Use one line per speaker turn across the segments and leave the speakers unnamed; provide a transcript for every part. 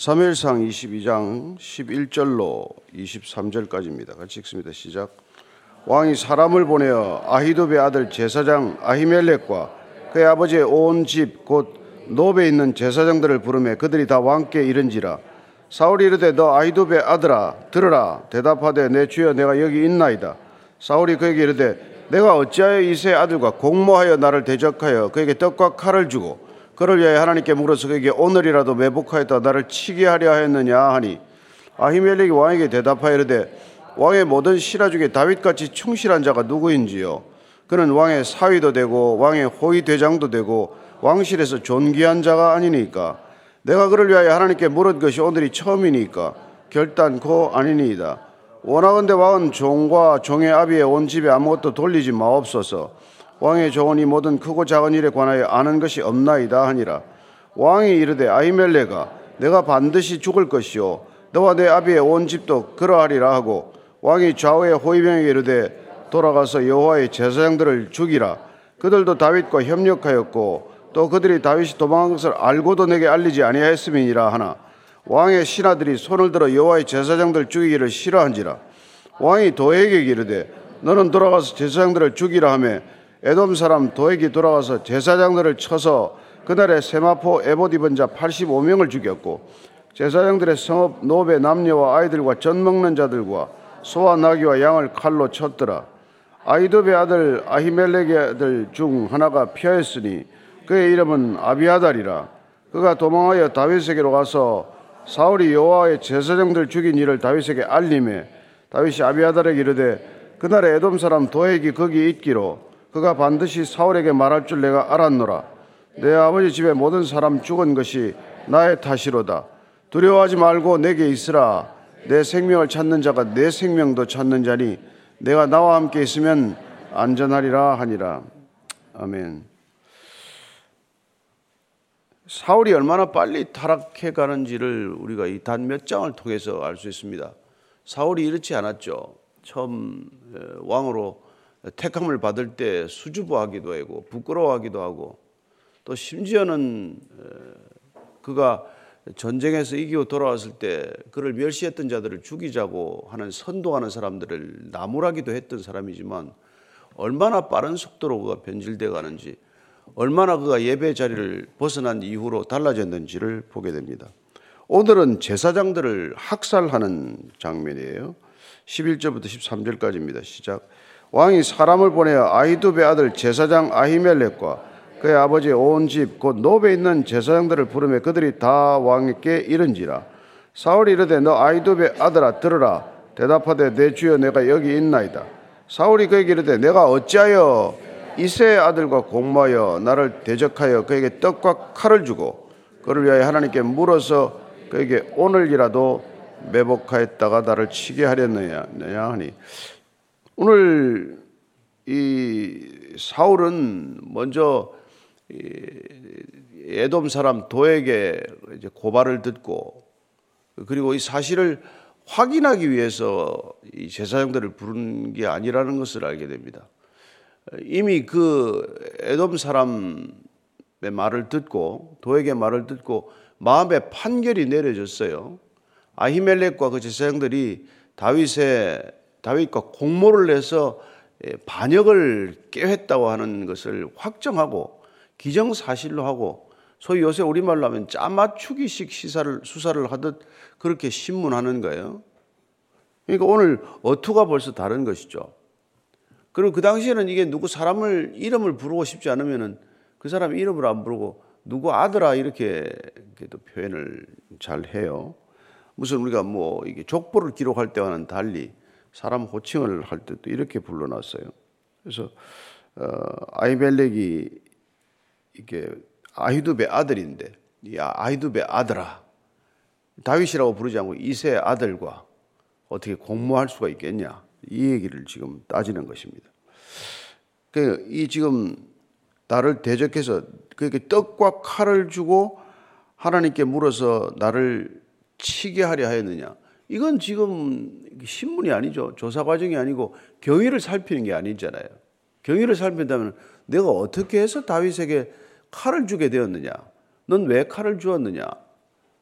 3일상 22장 11절로 23절까지입니다. 같이 읽습니다. 시작. 왕이 사람을 보내어 아히도베 아들 제사장 아히멜렉과 그의 아버지의 온 집 곧 노베 있는 제사장들을 부르매 그들이 다 왕께 이른지라 사울이 이르되 너 아히도베 아들아 들으라 대답하되 내 주여 내가 여기 있나이다 사울이 그에게 이르되 내가 어찌하여 이세 아들과 공모하여 나를 대적하여 그에게 떡과 칼을 주고 그를 위하여 하나님께 물어서 그에게 오늘이라도 매복하였다. 나를 치게 하려 하였느냐 하니 아히멜렉이 왕에게 대답하여 이르되 왕의 모든 신하 중에 다윗같이 충실한 자가 누구인지요? 그는 왕의 사위도 되고 왕의 호위 대장도 되고 왕실에서 존귀한 자가 아니니까. 내가 그를 위하여 하나님께 물은 것이 오늘이 처음이니까 결단코 아니니이다. 원하건대 왕은 종과 종의 아비의 온 집에 아무것도 돌리지 마옵소서 왕의 조언이 모든 크고 작은 일에 관하여 아는 것이 없나이다 하니라. 왕이 이르되 아이멜레가 내가 반드시 죽을 것이요. 너와 내 아비의 온 집도 그러하리라 하고 왕이 좌우의 호위병에게 이르되 돌아가서 여호와의 제사장들을 죽이라. 그들도 다윗과 협력하였고 또 그들이 다윗이 도망한 것을 알고도 내게 알리지 아니하였음이니라 하나. 왕의 신하들이 손을 들어 여호와의 제사장들 죽이기를 싫어한지라. 왕이 도에게 이르되 너는 돌아가서 제사장들을 죽이라 하며 에돔 사람 도액이 돌아와서 제사장들을 쳐서 그날에 세마포 에봇 입은 자 85명을 죽였고 제사장들의 성읍 노베 남녀와 아이들과 전 먹는 자들과 소와 나귀와 양을 칼로 쳤더라. 아이도베 아들 아히멜렉의 아들 중 하나가 피하였으니 그의 이름은 아비아달이라. 그가 도망하여 다윗에게로 가서 사울이 여호와의 제사장들 죽인 일을 다윗에게 알림해 다윗이 아비아달에게 이르되 그날에 에돔 사람 도액이 거기 있기로 그가 반드시 사울에게 말할 줄 내가 알았노라. 내 아버지 집에 모든 사람 죽은 것이 나의 탓이로다. 두려워하지 말고 내게 있으라. 내 생명을 찾는 자가 내 생명도 찾는 자니 내가 나와 함께 있으면 안전하리라 하니라. 아멘. 사울이 얼마나 빨리 타락해 가는지를 우리가 이 단 몇 장을 통해서 알 수 있습니다. 사울이 이렇지 않았죠. 처음 왕으로 택함을 받을 때 수줍어하기도 하고 부끄러워하기도 하고 또 심지어는 그가 전쟁에서 이기고 돌아왔을 때 그를 멸시했던 자들을 죽이자고 하는 선동하는 사람들을 나무라기도 했던 사람이지만 얼마나 빠른 속도로 그가 변질돼 가는지 얼마나 그가 예배 자리를 벗어난 이후로 달라졌는지를 보게 됩니다. 오늘은 제사장들을 학살하는 장면이에요. 11절부터 13절까지입니다. 시작. 왕이 사람을 보내어 아히두베 아들 제사장 아히멜렉과 그의 아버지 온 집 곧 노베 있는 제사장들을 부르며 그들이 다 왕에게 이른지라. 사울이 이르되 너 아히두베 아들아 들으라. 대답하되 내 주여 내가 여기 있나이다. 사울이 그에게 이르되 내가 어찌하여 이세의 아들과 공모하여 나를 대적하여 그에게 떡과 칼을 주고 그를 위하여 하나님께 물어서 그에게 오늘이라도 매복하였다가 나를 치게 하렸느냐 하니 오늘 이 사울은 먼저 에돔 사람 도에게 이제 고발을 듣고 그리고 이 사실을 확인하기 위해서 이 제사장들을 부른 게 아니라는 것을 알게 됩니다. 이미 그 에돔 사람의 말을 듣고 도에게 말을 듣고 마음의 판결이 내려졌어요. 아히멜렉과 그 제사장들이 다윗의 다윗과 공모를 해서 예, 반역을 깨했다고 하는 것을 확정하고 기정사실로 하고 소위 요새 우리말로 하면 짜맞추기식 시사를 수사를 하듯 그렇게 신문하는 거예요. 그러니까 오늘 어투가 벌써 다른 것이죠. 그리고 그 당시에는 이게 누구 사람을 이름을 부르고 싶지 않으면은 그 사람 이름을 안 부르고 누구 아들아 이렇게 또 표현을 잘 해요. 무슨 우리가 뭐 이게 족보를 기록할 때와는 달리 사람 호칭을 할 때도 이렇게 불러놨어요. 그래서 어, 아이멜렉이 이게 아히두베 아들인데 이 아히두베 아들아 다윗이라고 부르지 않고 이세 아들과 어떻게 공모할 수가 있겠냐 이 얘기를 지금 따지는 것입니다. 그이 지금 나를 대적해서 그에게 떡과 칼을 주고 하나님께 물어서 나를 치게 하려 하였느냐 이건 지금 신문이 아니죠. 조사 과정이 아니고 경위를 살피는 게 아니잖아요. 경위를 살핀다면 내가 어떻게 해서 다윗에게 칼을 주게 되었느냐? 넌 왜 칼을 주었느냐?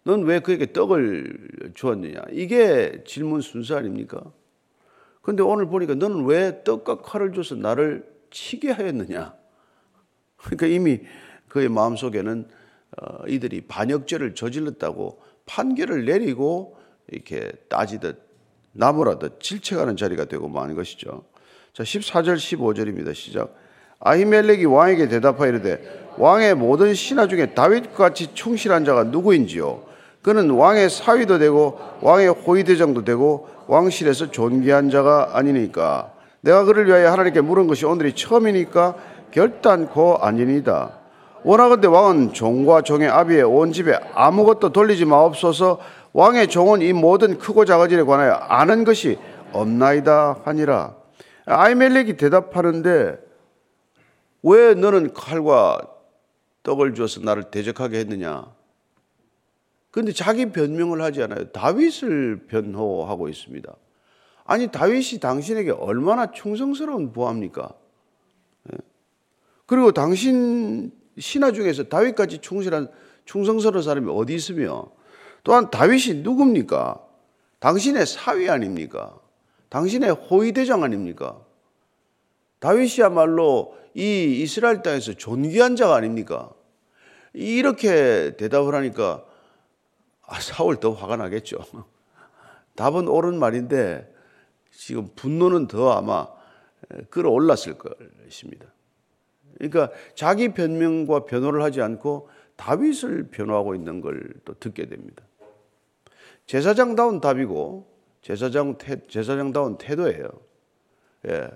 넌 왜 그에게 떡을 주었느냐? 이게 질문 순서 아닙니까? 근데 오늘 보니까 너는 왜 떡과 칼을 줘서 나를 치게 하였느냐? 그러니까 이미 그의 마음속에는 어, 이들이 반역죄를 저질렀다고 판결을 내리고 이렇게 따지듯 나무라듯 질책하는 자리가 되고 마는 것이죠. 자, 14절 15절입니다. 시작. 아히멜렉이 왕에게 대답하여 이르되 왕의 모든 신하 중에 다윗과 같이 충실한 자가 누구인지요? 그는 왕의 사위도 되고 왕의 호위대장도 되고 왕실에서 존귀한 자가 아니니까 내가 그를 위하여 하나님께 물은 것이 오늘이 처음이니까 결단코 아니니다. 원하건대 왕은 종과 종의 아비의 온 집에 아무것도 돌리지 마옵소서 왕의 종은 이 모든 크고 작은 일에 관하여 아는 것이 없나이다 하니라. 아이멜렉이 대답하는데 왜 너는 칼과 떡을 주어서 나를 대적하게 했느냐? 그런데 자기 변명을 하지 않아요. 다윗을 변호하고 있습니다. 아니 다윗이 당신에게 얼마나 충성스러운 부하입니까? 예? 그리고 당신 신하 중에서 다윗까지 충실한 충성스러운 사람이 어디 있으며 또한 다윗이 누굽니까? 당신의 사위 아닙니까? 당신의 호위대장 아닙니까? 다윗이야말로 이 이스라엘 땅에서 존귀한 자가 아닙니까? 이렇게 대답을 하니까 아, 사울 더 화가 나겠죠. 답은 옳은 말인데 지금 분노는 더 아마 끌어올랐을 것입니다. 그러니까 자기 변명과 변호를 하지 않고 다윗을 변호하고 있는 걸 또 듣게 됩니다. 제사장다운 답이고 제사장 태, 제사장다운 태도예요. 예.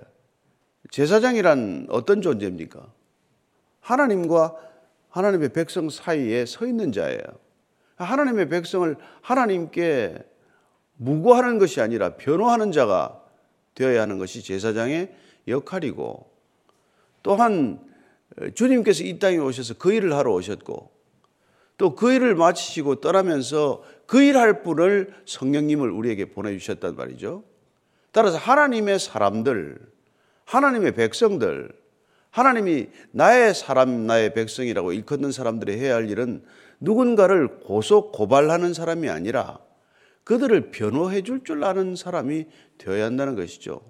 제사장이란 어떤 존재입니까? 하나님과 하나님의 백성 사이에 서 있는 자예요. 하나님의 백성을 하나님께 무고하는 것이 아니라 변호하는 자가 되어야 하는 것이 제사장의 역할이고 또한 주님께서 이 땅에 오셔서 그 일을 하러 오셨고 또 그 일을 마치시고 떠나면서 그 일할 분을 성령님을 우리에게 보내주셨단 말이죠. 따라서 하나님의 사람들, 하나님의 백성들, 하나님이 나의 사람, 나의 백성이라고 일컫는 사람들이 해야 할 일은 누군가를 고소 고발하는 사람이 아니라 그들을 변호해 줄 줄 아는 사람이 되어야 한다는 것이죠.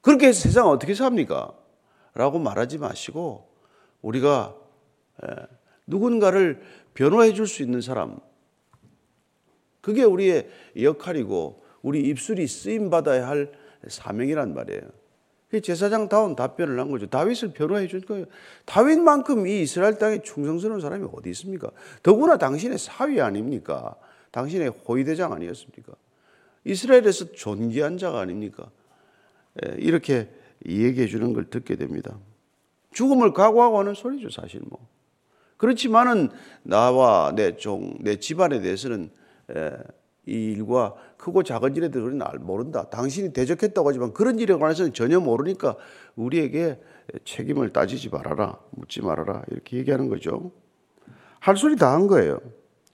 그렇게 해서 세상 어떻게 삽니까? 라고 말하지 마시고 우리가 누군가를 변호해 줄 수 있는 사람, 그게 우리의 역할이고 우리 입술이 쓰임 받아야 할 사명이란 말이에요. 제사장다운 답변을 한 거죠. 다윗을 변호해 준 거예요. 다윗만큼 이 이스라엘 땅에 충성스러운 사람이 어디 있습니까? 더구나 당신의 사위 아닙니까? 당신의 호위대장 아니었습니까? 이스라엘에서 존귀한 자가 아닙니까? 예, 이렇게 얘기해 주는 걸 듣게 됩니다. 죽음을 각오하고 하는 소리죠, 사실 뭐. 그렇지만은 나와 내 종, 내 집안에 대해서는 이 일과 크고 작은 일에 대해서 우리는 모른다. 당신이 대적했다고 하지만 그런 일에 관해서는 전혀 모르니까 우리에게 책임을 따지지 말아라. 묻지 말아라. 이렇게 얘기하는 거죠. 할 소리 다 한 거예요.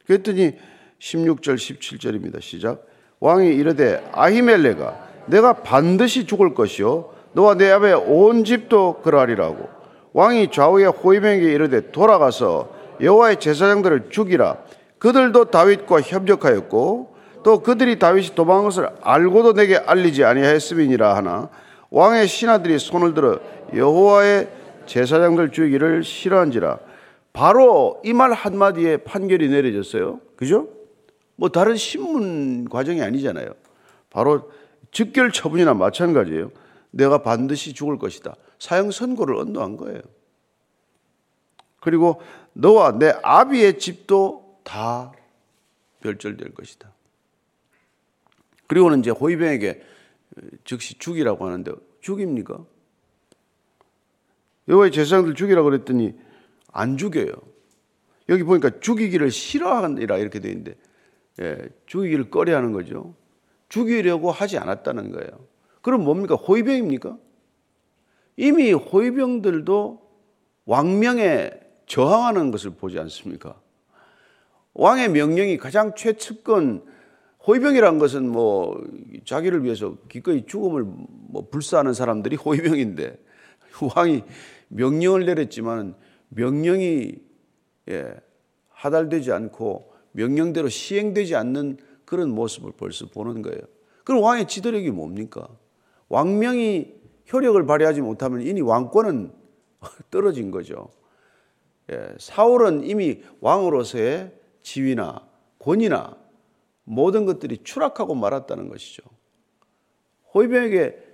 그랬더니 16절, 17절입니다. 시작. 왕이 이르되 아히멜레가 내가 반드시 죽을 것이요. 너와 내 앞에 온 집도 그러하리라고. 왕이 좌우의 호위병에게 이르되 돌아가서 여호와의 제사장들을 죽이라. 그들도 다윗과 협력하였고 또 그들이 다윗이 도망한 것을 알고도 내게 알리지 아니하였음이니라 하나 왕의 신하들이 손을 들어 여호와의 제사장들 죽이기를 싫어한지라 바로 이 말 한마디에 판결이 내려졌어요. 그죠? 뭐 다른 신문 과정이 아니잖아요. 바로 즉결 처분이나 마찬가지예요. 내가 반드시 죽을 것이다. 사형 선고를 언도한 거예요. 그리고 너와 내 아비의 집도 다 별절될 것이다. 그리고는 이제 호위병에게 즉시 죽이라고 하는데 죽입니까? 여호와의 제사장들 죽이라고 그랬더니 안 죽여요. 여기 보니까 죽이기를 싫어하니라 이렇게 되어 있는데 예, 죽이기를 꺼려하는 거죠. 죽이려고 하지 않았다는 거예요. 그럼 뭡니까? 호위병입니까? 이미 호위병들도 왕명에 저항하는 것을 보지 않습니까? 왕의 명령이 가장 최측근 호위병이란 것은 뭐 자기를 위해서 기꺼이 죽음을 뭐 불사하는 사람들이 호위병인데 왕이 명령을 내렸지만 명령이 예, 하달되지 않고 명령대로 시행되지 않는 그런 모습을 벌써 보는 거예요. 그럼 왕의 지도력이 뭡니까? 왕명이 효력을 발휘하지 못하면 이미 왕권은 떨어진 거죠. 예, 사울은 이미 왕으로서의 지위나 권위나 모든 것들이 추락하고 말았다는 것이죠. 호위병에게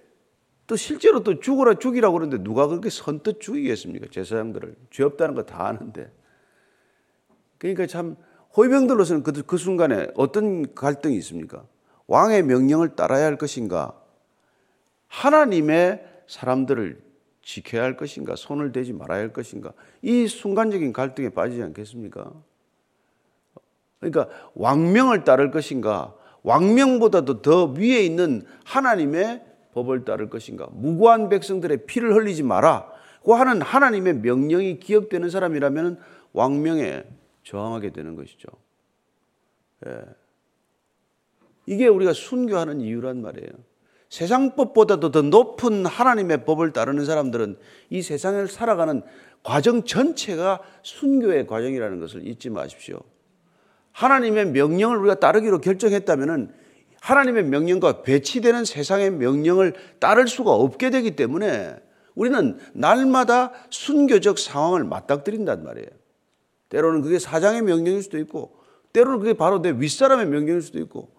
또 실제로 또 죽어라 죽이라고 그러는데 누가 그렇게 선뜻 죽이겠습니까? 제사장들을. 죄 없다는 거 다 아는데. 그러니까 참 호위병들로서는 그, 그 순간에 어떤 갈등이 있습니까? 왕의 명령을 따라야 할 것인가? 하나님의 사람들을 지켜야 할 것인가? 손을 대지 말아야 할 것인가? 이 순간적인 갈등에 빠지지 않겠습니까? 그러니까 왕명을 따를 것인가? 왕명보다도 더 위에 있는 하나님의 법을 따를 것인가? 무고한 백성들의 피를 흘리지 마라. 고 하는 하나님의 명령이 기억되는 사람이라면 왕명에 저항하게 되는 것이죠. 예. 이게 우리가 순교하는 이유란 말이에요. 세상 법보다도 더 높은 하나님의 법을 따르는 사람들은 이 세상을 살아가는 과정 전체가 순교의 과정이라는 것을 잊지 마십시오. 하나님의 명령을 우리가 따르기로 결정했다면 하나님의 명령과 배치되는 세상의 명령을 따를 수가 없게 되기 때문에 우리는 날마다 순교적 상황을 맞닥뜨린단 말이에요. 때로는 그게 사장의 명령일 수도 있고, 때로는 그게 바로 내 윗사람의 명령일 수도 있고,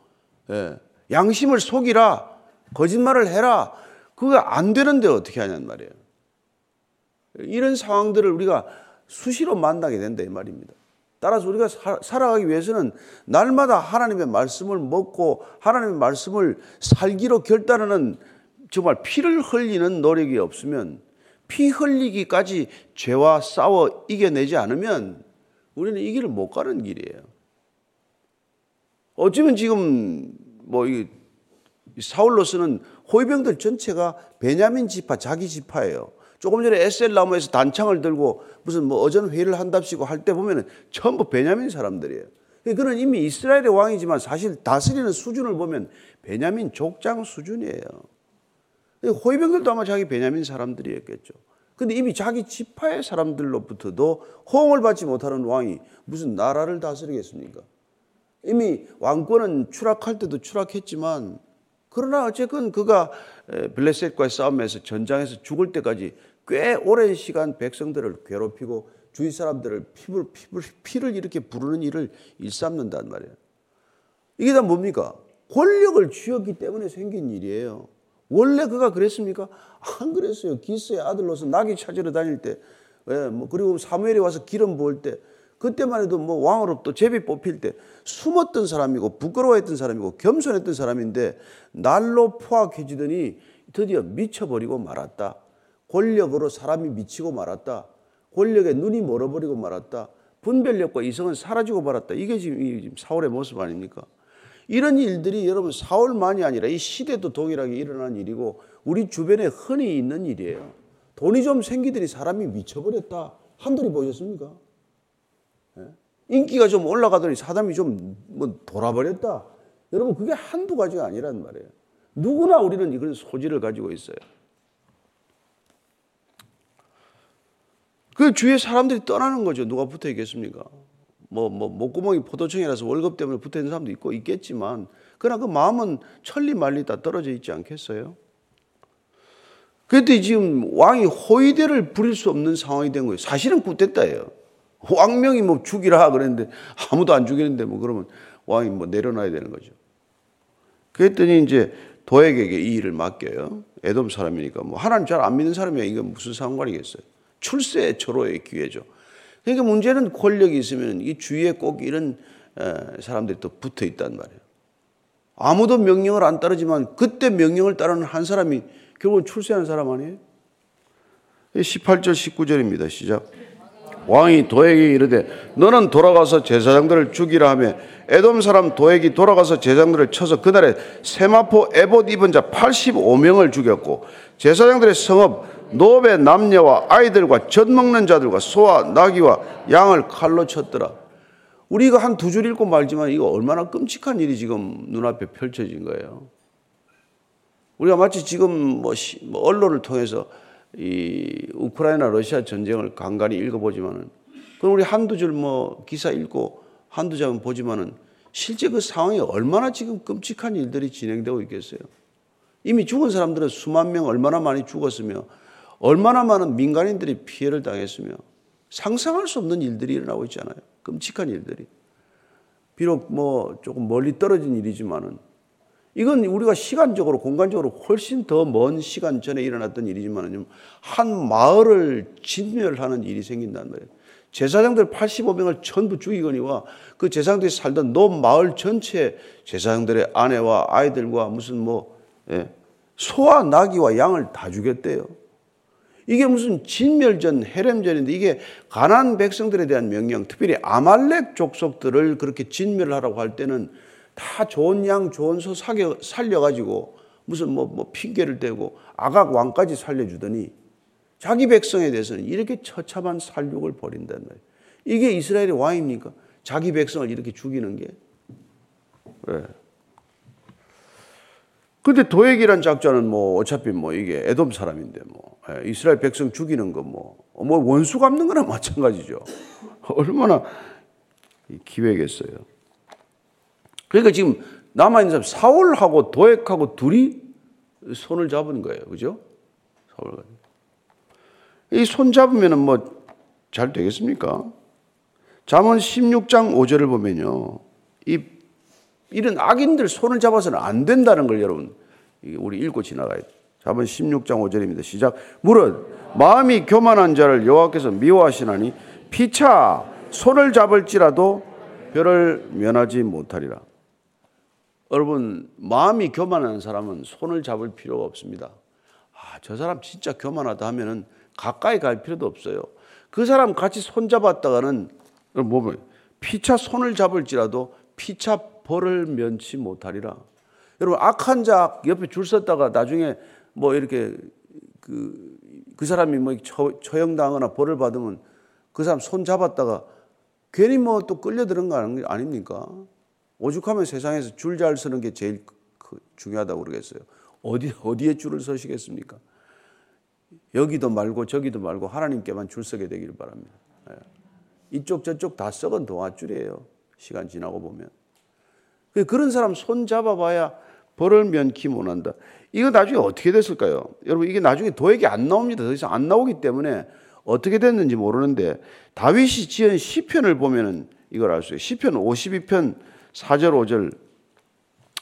예. 양심을 속이라, 거짓말을 해라. 그거 안 되는데 어떻게 하냔 말이에요. 이런 상황들을 우리가 수시로 만나게 된다 이 말입니다. 따라서 우리가 살아가기 위해서는 날마다 하나님의 말씀을 먹고 하나님의 말씀을 살기로 결단하는 정말 피를 흘리는 노력이 없으면 피 흘리기까지 죄와 싸워 이겨내지 않으면 우리는 이 길을 못 가는 길이에요. 어쩌면 지금 뭐 이 사울로서는 호위병들 전체가 베냐민 지파 자기 지파예요. 조금 전에 에셀 나무에서 단창을 들고 무슨 뭐 어전 회의를 한답시고 할 때 보면은 전부 베냐민 사람들이에요. 그는 이미 이스라엘의 왕이지만 사실 다스리는 수준을 보면 베냐민 족장 수준이에요. 호위병들도 아마 자기 베냐민 사람들이었겠죠. 근데 이미 자기 지파의 사람들로부터도 호응을 받지 못하는 왕이 무슨 나라를 다스리겠습니까? 이미 왕권은 추락할 때도 추락했지만 그러나 어쨌건 그가 블레셋과의 싸움에서 전장에서 죽을 때까지 꽤 오랜 시간 백성들을 괴롭히고 주위 사람들을 피를, 피를, 피를 이렇게 부르는 일을 일삼는단 말이에요. 이게 다 뭡니까? 권력을 쥐었기 때문에 생긴 일이에요. 원래 그가 그랬습니까? 안 그랬어요. 기스의 아들로서 나귀 찾으러 다닐 때, 예, 뭐 그리고 사무엘이 와서 기름 부을 때, 그때만 해도 뭐 왕으로 또 제비 뽑힐 때 숨었던 사람이고 부끄러워했던 사람이고 겸손했던 사람인데 날로 포악해지더니 드디어 미쳐버리고 말았다. 권력으로 사람이 미치고 말았다. 권력에 눈이 멀어버리고 말았다. 분별력과 이성은 사라지고 말았다. 이게 지금 사울의 모습 아닙니까? 이런 일들이 여러분 사울만이 아니라 이 시대도 동일하게 일어난 일이고 우리 주변에 흔히 있는 일이에요. 돈이 좀 생기더니 사람이 미쳐버렸다. 한둘이 보셨습니까? 인기가 좀 올라가더니 사람이 좀 뭐 돌아버렸다. 여러분 그게 한두 가지가 아니란 말이에요. 누구나 우리는 이런 소질을 가지고 있어요. 그 주위에 사람들이 떠나는 거죠. 누가 붙어 있겠습니까? 뭐, 뭐, 목구멍이 포도청이라서 월급 때문에 붙어 있는 사람도 있고 있겠지만, 그러나 그 마음은 천리 말리 다 떨어져 있지 않겠어요? 그랬더니 지금 왕이 호위대를 부릴 수 없는 상황이 된 거예요. 사실은 굿됐다예요. 왕명이 뭐 죽이라 그랬는데 아무도 안 죽이는데 뭐 그러면 왕이 뭐 내려놔야 되는 거죠. 그랬더니 이제 도액에게 이 일을 맡겨요. 에돔 사람이니까 뭐 하나님 잘 안 믿는 사람이야. 이건 무슨 상관이겠어요. 출세 초로의 기회죠. 그러니까 문제는 권력이 있으면 이 주위에 꼭 이런 사람들이 또 붙어 있단 말이에요. 아무도 명령을 안 따르지만 그때 명령을 따르는 한 사람이 결국은 출세한 사람 아니에요? 18절 19절입니다. 시작. 왕이 도에게 이르되 너는 돌아가서 제사장들을 죽이라 하며 에돔 사람 도액이 돌아가서 제사장들을 쳐서 그날에 세마포 에봇 입은 자 85명을 죽였고 제사장들의 성읍 노베 남녀와 아이들과 젖 먹는 자들과 소와 나귀와 양을 칼로 쳤더라. 우리가 한두 줄 읽고 말지만 이거 얼마나 끔찍한 일이 지금 눈앞에 펼쳐진 거예요. 우리가 마치 지금 뭐, 뭐 언론을 통해서 이 우크라이나 러시아 전쟁을 간간히 읽어보지만은 그럼 우리 한두 줄 뭐 기사 읽고 한두 장 보지만은 실제 그 상황이 얼마나 지금 끔찍한 일들이 진행되고 있겠어요. 이미 죽은 사람들은 수만 명 얼마나 많이 죽었으며 얼마나 많은 민간인들이 피해를 당했으며 상상할 수 없는 일들이 일어나고 있잖아요. 끔찍한 일들이. 비록 뭐 조금 멀리 떨어진 일이지만은 이건 우리가 시간적으로 공간적으로 훨씬 더 먼 시간 전에 일어났던 일이지만은 한 마을을 진멸하는 일이 생긴단 말이에요. 제사장들 85명을 전부 죽이거니와 그 제사장들이 살던 논 마을 전체 제사장들의 아내와 아이들과 무슨 뭐 예, 소와 나귀와 양을 다 죽였대요. 이게 무슨 진멸전, 해렘전인데 이게 가난 백성들에 대한 명령, 특별히 아말렉 족속들을 그렇게 진멸하라고 할 때는 다 좋은 양, 좋은 소 사겨, 살려가지고 무슨 뭐, 뭐 핑계를 대고 아각 왕까지 살려주더니 자기 백성에 대해서는 이렇게 처참한 살육을 벌인단 말이에요. 이게 이스라엘의 왕입니까? 자기 백성을 이렇게 죽이는 게. 왜? 근데 도액이란 작자는 뭐 어차피 뭐 이게 에돔 사람인데 뭐 예, 이스라엘 백성 죽이는 거뭐뭐 원수 갚는 거나 마찬가지죠. 얼마나 기획했어요. 그러니까 지금 남아있는 사람 사울하고 도액하고 둘이 손을 잡은 거예요. 그죠? 사울 이손 잡으면은 뭐잘 되겠습니까? 잠언 16장 5절을 보면요. 이 이런 악인들 손을 잡아서는 안 된다는 걸 여러분 우리 읽고 지나가야 돼. 잠언 16장 5절입니다. 시작. 무릇 마음이 교만한 자를 여호와께서 미워하시나니 피차 손을 잡을지라도 별을 면하지 못하리라. 여러분 마음이 교만한 사람은 손을 잡을 필요가 없습니다. 아, 저 사람 진짜 교만하다 하면은 가까이 갈 필요도 없어요. 그 사람 같이 손 잡았다가는 뭐 피차 손을 잡을지라도 피차 벌을 면치 못하리라. 여러분 악한 자 옆에 줄 섰다가 나중에 뭐 이렇게 그, 그 사람이 뭐 처, 처형당하거나 벌을 받으면 그 사람 손 잡았다가 괜히 뭐 또 끌려드는 거 아닙니까? 오죽하면 세상에서 줄 잘 서는 게 제일 중요하다고 그러겠어요. 어디, 어디에 줄을 서시겠습니까? 여기도 말고 저기도 말고 하나님께만 줄 서게 되기를 바랍니다. 예. 이쪽 저쪽 다 썩은 동아줄이에요. 시간 지나고 보면. 그 그런 사람 손 잡아봐야 벌을 면키 못한다. 이거 나중에 어떻게 됐을까요? 여러분 이게 나중에 도액이 안 나옵니다. 더 이상 안 나오기 때문에 어떻게 됐는지 모르는데 다윗이 지은 시편을 보면은 이걸 알 수 있어요. 시편 52편 4절 5절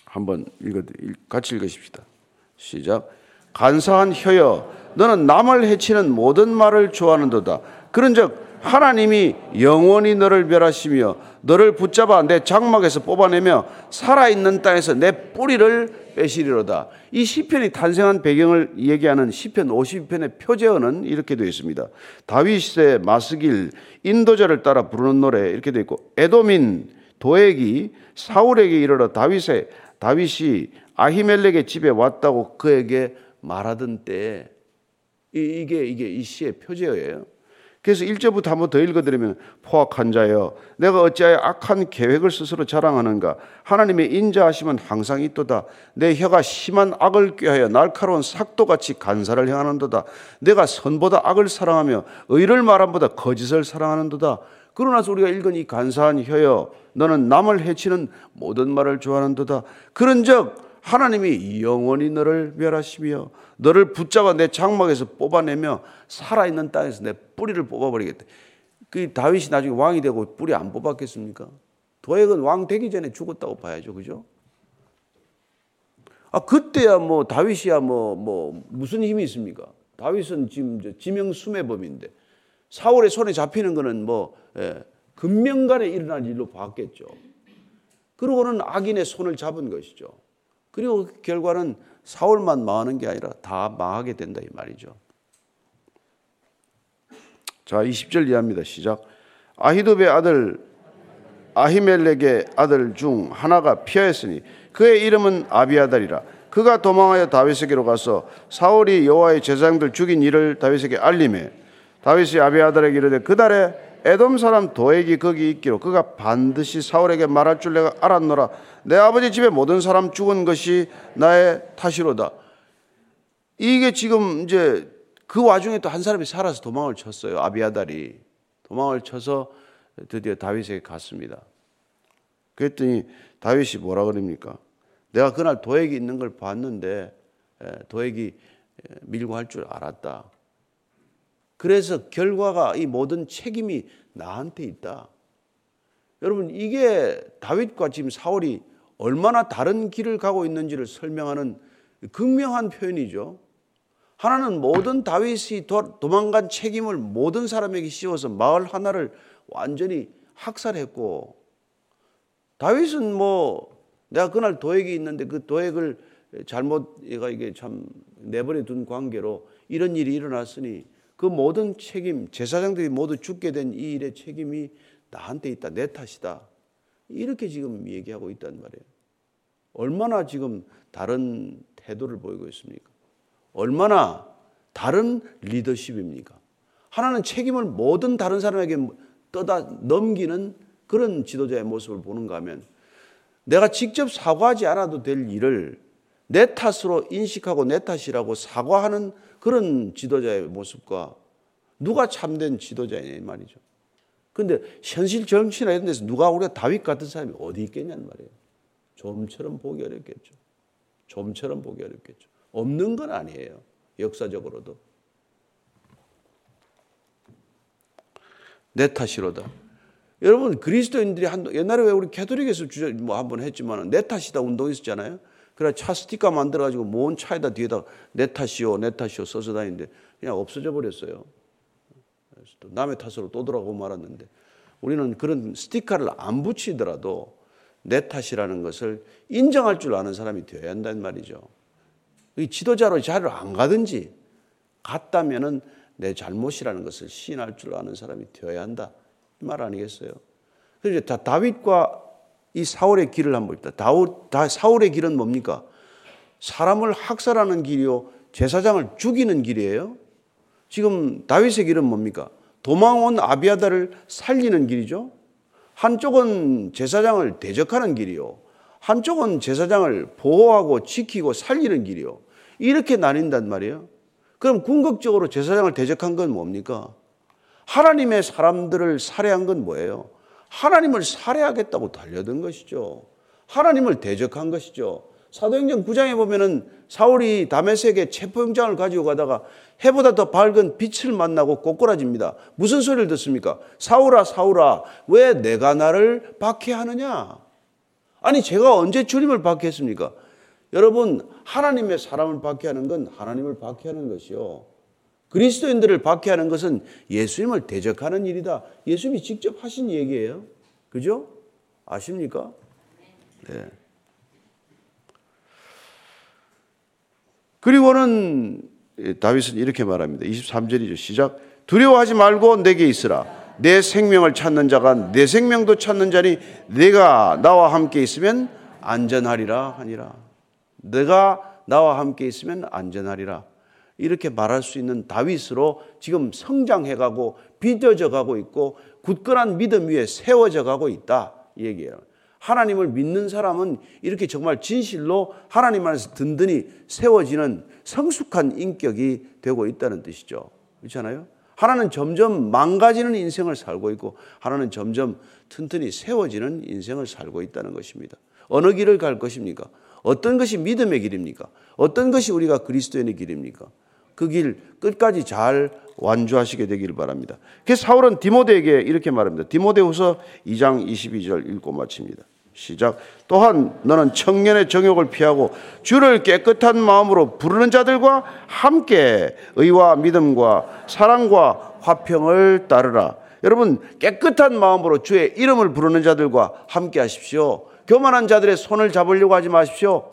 한번 읽어 같이 읽으십시다. 시작. 간사한 혀여 너는 남을 해치는 모든 말을 좋아하는도다. 그런즉 하나님이 영원히 너를 멸하시며 너를 붙잡아 내 장막에서 뽑아내며 살아있는 땅에서 내 뿌리를 빼시리로다. 이 시편이 탄생한 배경을 얘기하는 시편 52편의 표제어는 이렇게 되어 있습니다. 다윗의 마스길 인도자를 따라 부르는 노래 이렇게 되어 있고 에도민 도액이 사울에게 이르러 다윗의 다윗이 아히멜렉의 집에 왔다고 그에게 말하던 때 이게 이게 이 시의 표제어예요. 그래서 1절부터 한번 더 읽어드리면 포악한 자여 내가 어찌하여 악한 계획을 스스로 자랑하는가? 하나님의 인자하심은 항상 있도다. 내 혀가 심한 악을 꾀하여 날카로운 삭도같이 간사를 행하는도다. 내가 선보다 악을 사랑하며 의를 말함보다 거짓을 사랑하는도다 그러나서 우리가 읽은 이 간사한 혀여 너는 남을 해치는 모든 말을 좋아하는도다 그런즉 하나님이 영원히 너를 멸하시며 너를 붙잡아 내 장막에서 뽑아내며 살아있는 땅에서 내 뿌리를 뽑아버리겠다. 그 다윗이 나중에 왕이 되고 뿌리 안 뽑았겠습니까? 도액은 왕 되기 전에 죽었다고 봐야죠. 그죠? 아, 그때야 뭐 다윗이야 뭐, 뭐 무슨 힘이 있습니까? 다윗은 지금 지명 수매범인데 사울의 손에 잡히는 거는 뭐 예, 금명간에 일어날 일로 봤겠죠. 그러고는 악인의 손을 잡은 것이죠. 그리고 결과는 사울만 망하는 게 아니라 다 망하게 된다 이 말이죠. 자, 20절 이해합니다. 시작. 아히도의 아들 아히멜렉의 아들 중 하나가 피하였으니 그의 이름은 아비아달이라. 그가 도망하여 다윗에게로 가서 사울이 여호와의 제사장들 죽인 일을 다윗에게 알림해 다윗이 아비아달에게 이르되 그달에 에돔 사람 도액이 거기 있기로 그가 반드시 사울에게 말할 줄 내가 알았노라. 내 아버지 집에 모든 사람 죽은 것이 나의 탓이로다. 이게 지금 이제 그 와중에 또 한 사람이 살아서 도망을 쳤어요. 아비아달이 도망을 쳐서 드디어 다윗에게 갔습니다. 그랬더니 다윗이 뭐라 그럽니까? 내가 그날 도액이 있는 걸 봤는데 도액이 밀고 할 줄 알았다. 그래서 결과가 이 모든 책임이 나한테 있다. 여러분 이게 다윗과 지금 사울이 얼마나 다른 길을 가고 있는지를 설명하는 극명한 표현이죠. 하나는 모든 다윗이 도 망간 책임을 모든 사람에게 씌워서 마을 하나를 완전히 학살했고 다윗은 뭐 내가 그날 도액이 있는데 그 도액을 잘못 얘가 이게 참 내버려 둔 관계로 이런 일이 일어났으니 그 모든 책임 제사장들이 모두 죽게 된 이 일의 책임이 나한테 있다 내 탓이다 이렇게 지금 얘기하고 있단 말이에요. 얼마나 지금 다른 태도를 보이고 있습니까? 얼마나 다른 리더십입니까? 하나는 책임을 모든 다른 사람에게 떠다 넘기는 그런 지도자의 모습을 보는가 하면 내가 직접 사과하지 않아도 될 일을 내 탓으로 인식하고 내 탓이라고 사과하는 그런 지도자의 모습과 누가 참된 지도자냐 말이죠. 근데 현실 정치나 이런 데서 누가 우리가 다윗 같은 사람이 어디 있겠냐는 말이에요. 좀처럼 보기 어렵겠죠. 좀처럼 보기 어렵겠죠. 없는 건 아니에요. 역사적으로도. 내 탓이로다. 여러분 그리스도인들이 한 옛날에 왜 우리 캐톨릭에서 주저 뭐 한 번 했지만 내 탓이다 운동 있었잖아요. 그래 차 스티커 만들어 가지고 모은 차에다 뒤에다 내 탓이요 내 탓이요 써서 다니는데 그냥 없어져 버렸어요. 또 남의 탓으로 또 돌아오고 말았는데 우리는 그런 스티커를 안 붙이더라도 내 탓이라는 것을 인정할 줄 아는 사람이 되어야 한다는 말이죠. 이 지도자로 자리를 안 가든지 갔다면은 내 잘못이라는 것을 시인할 줄 아는 사람이 되어야 한다. 이 말 아니겠어요? 그래서 다 다윗과 이 사울의 길을 한번 봅니다. 다우, 다, 사울의 길은 뭡니까? 사람을 학살하는 길이요. 제사장을 죽이는 길이에요. 지금 다윗의 길은 뭡니까? 도망온 아비아다를 살리는 길이죠. 한쪽은 제사장을 대적하는 길이요. 한쪽은 제사장을 보호하고 지키고 살리는 길이요. 이렇게 나뉜단 말이에요. 그럼 궁극적으로 제사장을 대적한 건 뭡니까? 하나님의 사람들을 살해한 건 뭐예요? 하나님을 살해하겠다고 달려든 것이죠. 하나님을 대적한 것이죠. 사도행전 9장에 보면은 사울이 다메섹에 체포영장을 가지고 가다가 해보다 더 밝은 빛을 만나고 꼬꾸라집니다. 무슨 소리를 듣습니까? 사울아, 사울아, 왜 내가 나를 박해하느냐? 아니, 제가 언제 주님을 박해했습니까? 여러분, 하나님의 사람을 박해하는 건 하나님을 박해하는 것이요. 그리스도인들을 박해하는 것은 예수님을 대적하는 일이다. 예수님이 직접 하신 얘기예요. 그죠? 아십니까? 네. 그리고는 다윗은 이렇게 말합니다. 23절이죠. 시작. 두려워하지 말고 내게 있으라. 내 생명을 찾는 자가 내 생명도 찾는 자니 내가 나와 함께 있으면 안전하리라 하니라. 내가 나와 함께 있으면 안전하리라. 이렇게 말할 수 있는 다윗으로 지금 성장해 가고 빚어져 가고 있고 굳건한 믿음 위에 세워져 가고 있다. 이 얘기예요. 하나님을 믿는 사람은 이렇게 정말 진실로 하나님 안에서 든든히 세워지는 성숙한 인격이 되고 있다는 뜻이죠. 그렇잖아요? 하나는 점점 망가지는 인생을 살고 있고 하나는 점점 튼튼히 세워지는 인생을 살고 있다는 것입니다. 어느 길을 갈 것입니까? 어떤 것이 믿음의 길입니까? 어떤 것이 우리가 그리스도인의 길입니까? 그 길 끝까지 잘 완주하시게 되기를 바랍니다. 그래서 사울은 디모데에게 이렇게 말합니다. 디모데후서 2장 22절 읽고 마칩니다. 시작. 또한 너는 청년의 정욕을 피하고 주를 깨끗한 마음으로 부르는 자들과 함께 의와 믿음과 사랑과 화평을 따르라. 여러분 깨끗한 마음으로 주의 이름을 부르는 자들과 함께 하십시오. 교만한 자들의 손을 잡으려고 하지 마십시오.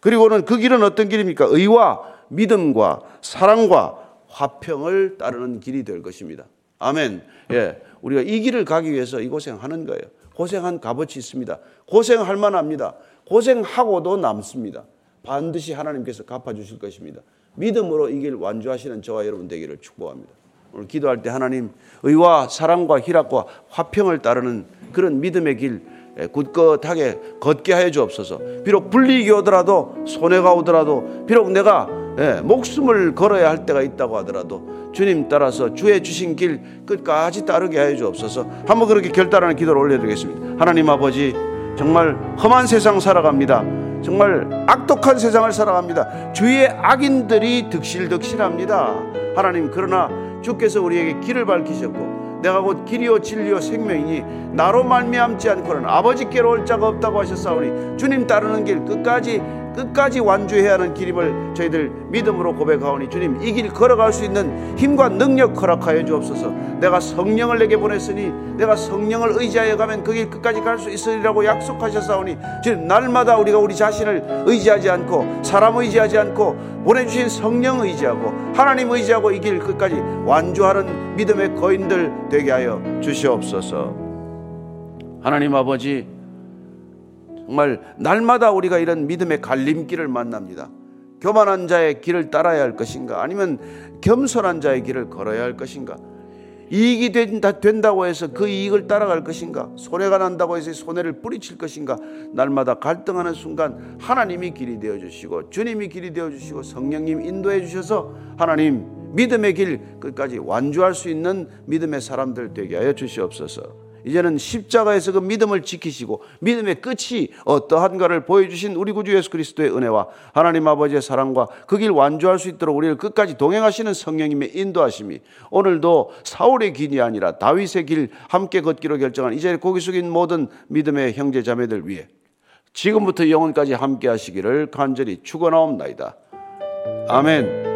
그리고는 그 길은 어떤 길입니까? 의와 믿음과 사랑과 화평을 따르는 길이 될 것입니다. 아멘. 예. 우리가 이 길을 가기 위해서 이 고생하는 거예요. 고생한 값어치 있습니다. 고생할 만합니다. 고생하고도 남습니다. 반드시 하나님께서 갚아주실 것입니다. 믿음으로 이 길 완주하시는 저와 여러분 되기를 축복합니다. 오늘 기도할 때 하나님 의와 사랑과 희락과 화평을 따르는 그런 믿음의 길 굳건하게 걷게 하여 주옵소서. 비록 불리기 오더라도 손해가 오더라도 비록 내가 목숨을 걸어야 할 때가 있다고 하더라도 주님 따라서 주의 주신 길 끝까지 따르게 하여 주옵소서. 한번 그렇게 결단하는 기도를 올려드리겠습니다. 하나님 아버지 정말 험한 세상 살아갑니다. 정말 악독한 세상을 살아갑니다. 주위의 악인들이 득실득실합니다. 하나님 그러나 주께서 우리에게 길을 밝히셨고 내가 곧 길이요 진리요 생명이니 나로 말미암지 않고는 아버지께로 올 자가 없다고 하셨사오니 주님 따르는 길 끝까지 끝까지 완주해야 하는 길임을 저희들 믿음으로 고백하오니 주님 이 길 걸어갈 수 있는 힘과 능력 허락하여 주옵소서. 내가 성령을 내게 보냈으니 내가 성령을 의지하여 가면 그 길 끝까지 갈 수 있으리라고 약속하셨사오니 주님 날마다 우리가 우리 자신을 의지하지 않고 사람 의지하지 않고 보내주신 성령 의지하고 하나님 의지하고 이 길 끝까지 완주하는 믿음의 거인들 되게 하여 주시옵소서. 하나님 아버지 정말 날마다 우리가 이런 믿음의 갈림길을 만납니다. 교만한 자의 길을 따라야 할 것인가? 아니면 겸손한 자의 길을 걸어야 할 것인가? 이익이 된다, 된다고 해서 그 이익을 따라갈 것인가? 손해가 난다고 해서 손해를 뿌리칠 것인가? 날마다 갈등하는 순간 하나님이 길이 되어 주시고 주님이 길이 되어 주시고 성령님 인도해 주셔서 하나님 믿음의 길 끝까지 완주할 수 있는 믿음의 사람들 되게 하여 주시옵소서. 이제는 십자가에서 그 믿음을 지키시고 믿음의 끝이 어떠한가를 보여주신 우리 구주 예수 그리스도의 은혜와 하나님 아버지의 사랑과 그 길 완주할 수 있도록 우리를 끝까지 동행하시는 성령님의 인도하심이 오늘도 사울의 길이 아니라 다윗의 길 함께 걷기로 결정한 이제 고기 숙인 모든 믿음의 형제 자매들 위해 지금부터 영원까지 함께 하시기를 간절히 축원하옵나이다. 아멘.